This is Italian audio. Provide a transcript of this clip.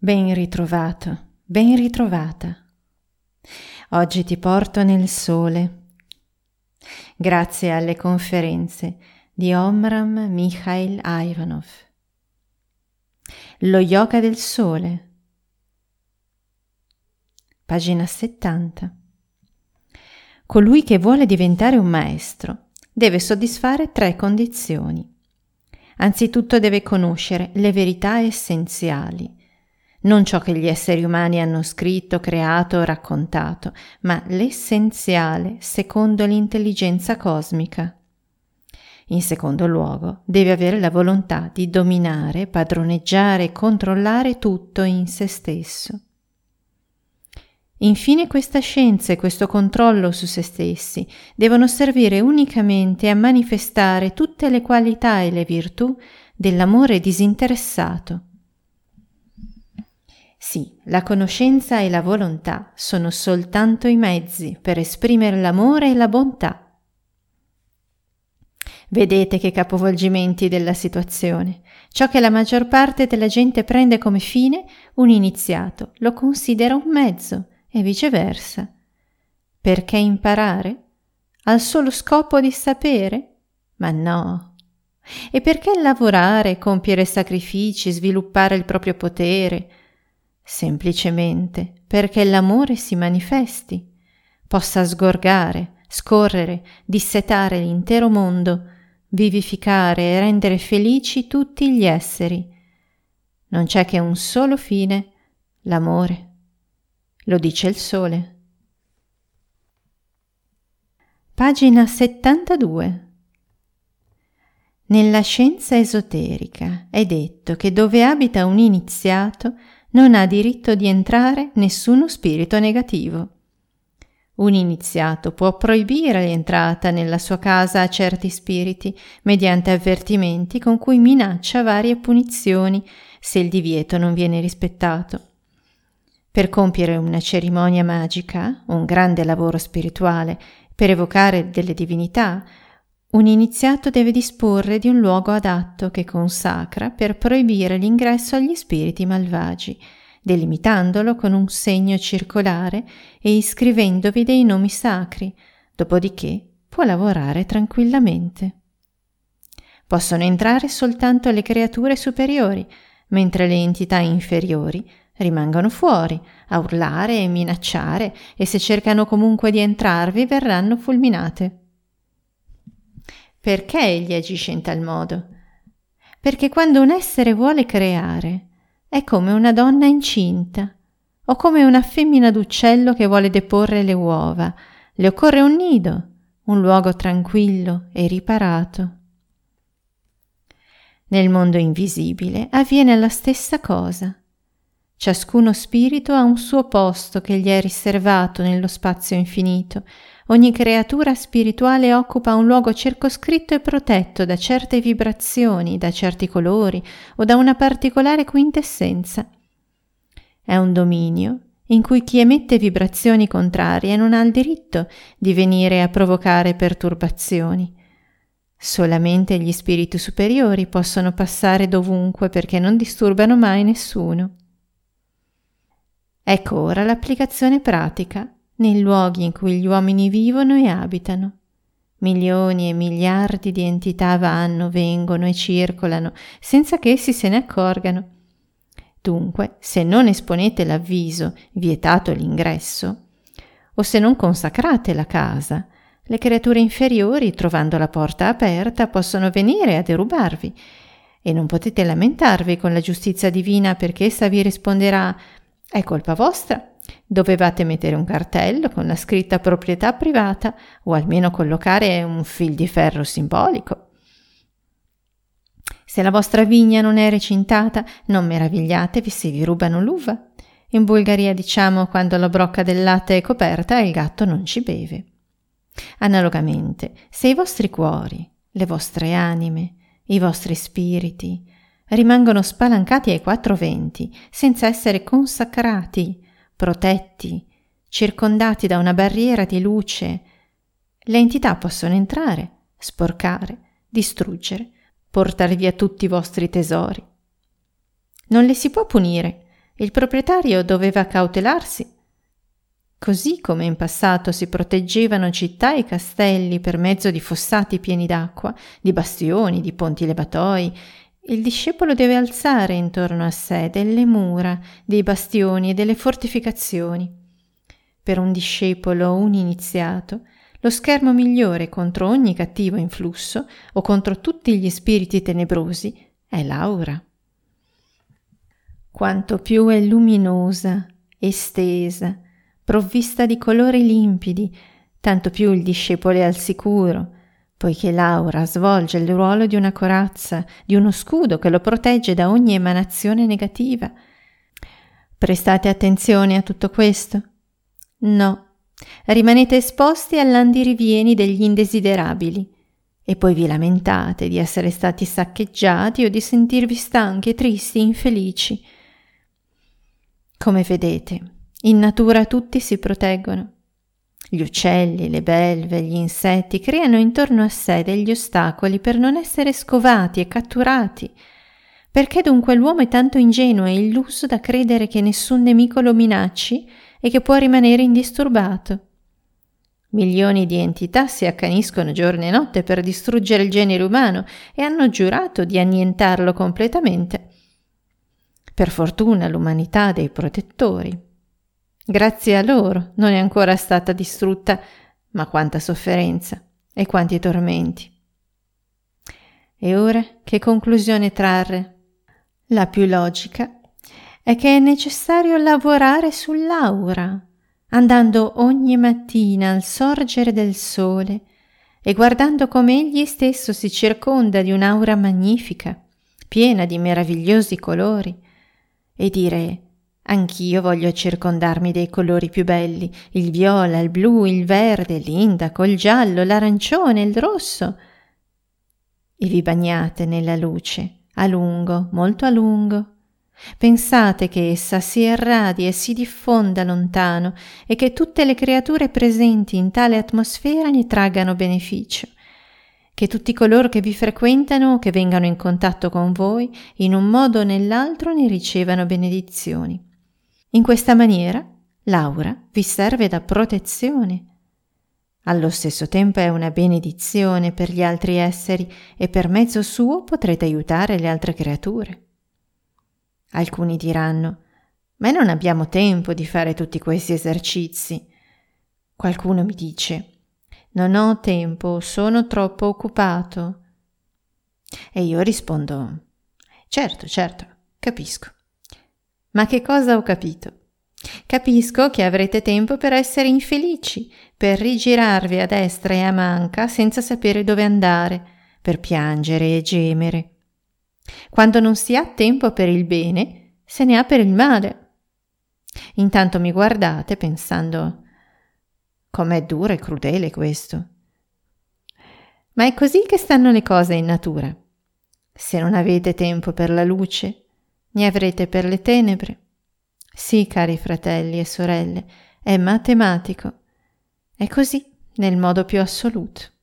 Ben ritrovato, ben ritrovata. Oggi ti porto nel sole. Grazie alle conferenze di Omram Mikhail Ivanov. Lo yoga del sole. Pagina 70. Colui che vuole diventare un maestro deve soddisfare tre condizioni. Anzitutto deve conoscere le verità essenziali non ciò che gli esseri umani hanno scritto, creato o raccontato, ma l'essenziale secondo l'intelligenza cosmica. In secondo luogo, deve avere la volontà di dominare, padroneggiare e controllare tutto in se stesso. Infine questa scienza e questo controllo su se stessi devono servire unicamente a manifestare tutte le qualità e le virtù dell'amore disinteressato sì, la conoscenza e la volontà sono soltanto i mezzi per esprimere l'amore e la bontà. Vedete che capovolgimenti della situazione. Ciò che la maggior parte della gente prende come fine, un iniziato lo considera un mezzo e viceversa. Perché imparare? Al solo scopo di sapere? Ma no. E perché lavorare, compiere sacrifici, sviluppare il proprio potere, semplicemente perché l'amore si manifesti, possa sgorgare, scorrere, dissetare l'intero mondo, vivificare e rendere felici tutti gli esseri. Non c'è che un solo fine, l'amore. Lo dice il sole. Pagina 72. Nella scienza esoterica è detto che dove abita un iniziato non ha diritto di entrare nessuno spirito negativo. Un iniziato può proibire l'entrata nella sua casa a certi spiriti mediante avvertimenti con cui minaccia varie punizioni se il divieto non viene rispettato. Per compiere una cerimonia magica, un grande lavoro spirituale, per evocare delle divinità, un iniziato deve disporre di un luogo adatto che consacra per proibire l'ingresso agli spiriti malvagi, delimitandolo con un segno circolare e iscrivendovi dei nomi sacri, dopodiché può lavorare tranquillamente. Possono entrare soltanto le creature superiori, mentre le entità inferiori rimangono fuori a urlare e minacciare e se cercano comunque di entrarvi verranno fulminate. Perché egli agisce in tal modo? Perché quando un essere vuole creare, è come una donna incinta o come una femmina d'uccello che vuole deporre le uova. Le occorre un nido, un luogo tranquillo e riparato. Nel mondo invisibile avviene la stessa cosa. Ciascuno spirito ha un suo posto che gli è riservato nello spazio infinito, Ogni creatura spirituale occupa un luogo circoscritto e protetto da certe vibrazioni, da certi colori o da una particolare quintessenza. È un dominio in cui chi emette vibrazioni contrarie non ha il diritto di venire a provocare perturbazioni. Solamente gli spiriti superiori possono passare dovunque perché non disturbano mai nessuno. Ecco ora l'applicazione pratica nei luoghi in cui gli uomini vivono e abitano. Milioni e miliardi di entità vanno, vengono e circolano senza che essi se ne accorgano. Dunque, se non esponete l'avviso, vietato l'ingresso, o se non consacrate la casa, le creature inferiori, trovando la porta aperta, possono venire a derubarvi e non potete lamentarvi con la giustizia divina perché essa vi risponderà è colpa vostra Dovevate mettere un cartello con la scritta proprietà privata o almeno collocare un fil di ferro simbolico. Se la vostra vigna non è recintata, non meravigliatevi se vi rubano l'uva. In Bulgaria diciamo quando la brocca del latte è coperta il gatto non ci beve. Analogamente, se i vostri cuori, le vostre anime, i vostri spiriti rimangono spalancati ai quattro venti senza essere consacrati protetti, circondati da una barriera di luce, le entità possono entrare, sporcare, distruggere, portare via tutti i vostri tesori. Non le si può punire, Il proprietario doveva cautelarsi. Così come in passato si proteggevano città e castelli per mezzo di fossati pieni d'acqua, di bastioni, di ponti levatoi, il discepolo deve alzare intorno a sé delle mura, dei bastioni e delle fortificazioni. Per un discepolo, un iniziato, lo schermo migliore contro ogni cattivo influsso o contro tutti gli spiriti tenebrosi è l'aura. Quanto più è luminosa, estesa, provvista di colori limpidi, tanto più il discepolo è al sicuro, poiché l'aura svolge il ruolo di una corazza, di uno scudo che lo protegge da ogni emanazione negativa. Prestate attenzione a tutto questo? No, rimanete esposti all'andirivieni degli indesiderabili e poi vi lamentate di essere stati saccheggiati o di sentirvi stanchi, tristi, infelici. Come vedete, in natura tutti si proteggono. Gli uccelli, le belve, gli insetti creano intorno a sé degli ostacoli per non essere scovati e catturati. Perché dunque l'uomo è tanto ingenuo e illuso da credere che nessun nemico lo minacci e che può rimanere indisturbato? Milioni di entità si accaniscono giorno e notte per distruggere il genere umano e hanno giurato di annientarlo completamente. Per fortuna l'umanità ha dei protettori. Grazie a loro non è ancora stata distrutta, ma quanta sofferenza e quanti tormenti. E ora che conclusione trarre? La più logica è che è necessario lavorare sull'aura andando ogni mattina al sorgere del sole e guardando come egli stesso si circonda di un'aura magnifica, piena di meravigliosi colori, e dire Anch'io voglio circondarmi dei colori più belli, il viola, il blu, il verde, l'indaco, il giallo, l'arancione, il rosso. E vi bagnate nella luce, a lungo, molto a lungo, Pensate che essa si irradi e si diffonda lontano e che tutte le creature presenti in tale atmosfera ne traggano beneficio, che tutti coloro che vi frequentano o che vengano in contatto con voi, in un modo o nell'altro ne ricevano benedizioni. In questa maniera l'aura vi serve da protezione. Allo stesso tempo è una benedizione per gli altri esseri e per mezzo suo potrete aiutare le altre creature. Alcuni diranno, ma non abbiamo tempo di fare tutti questi esercizi. Qualcuno mi dice, non ho tempo, sono troppo occupato. E io rispondo, certo, certo, capisco. Ma che cosa ho capito? Capisco che avrete tempo per essere infelici, per rigirarvi a destra e a manca senza sapere dove andare, per piangere e gemere. Quando non si ha tempo per il bene, se ne ha per il male. Intanto mi guardate pensando com'è duro e crudele questo. Ma è così che stanno le cose in natura. Se non avete tempo per la luce, ne avrete per le tenebre. Sì, cari fratelli e sorelle, è matematico. È così nel modo più assoluto.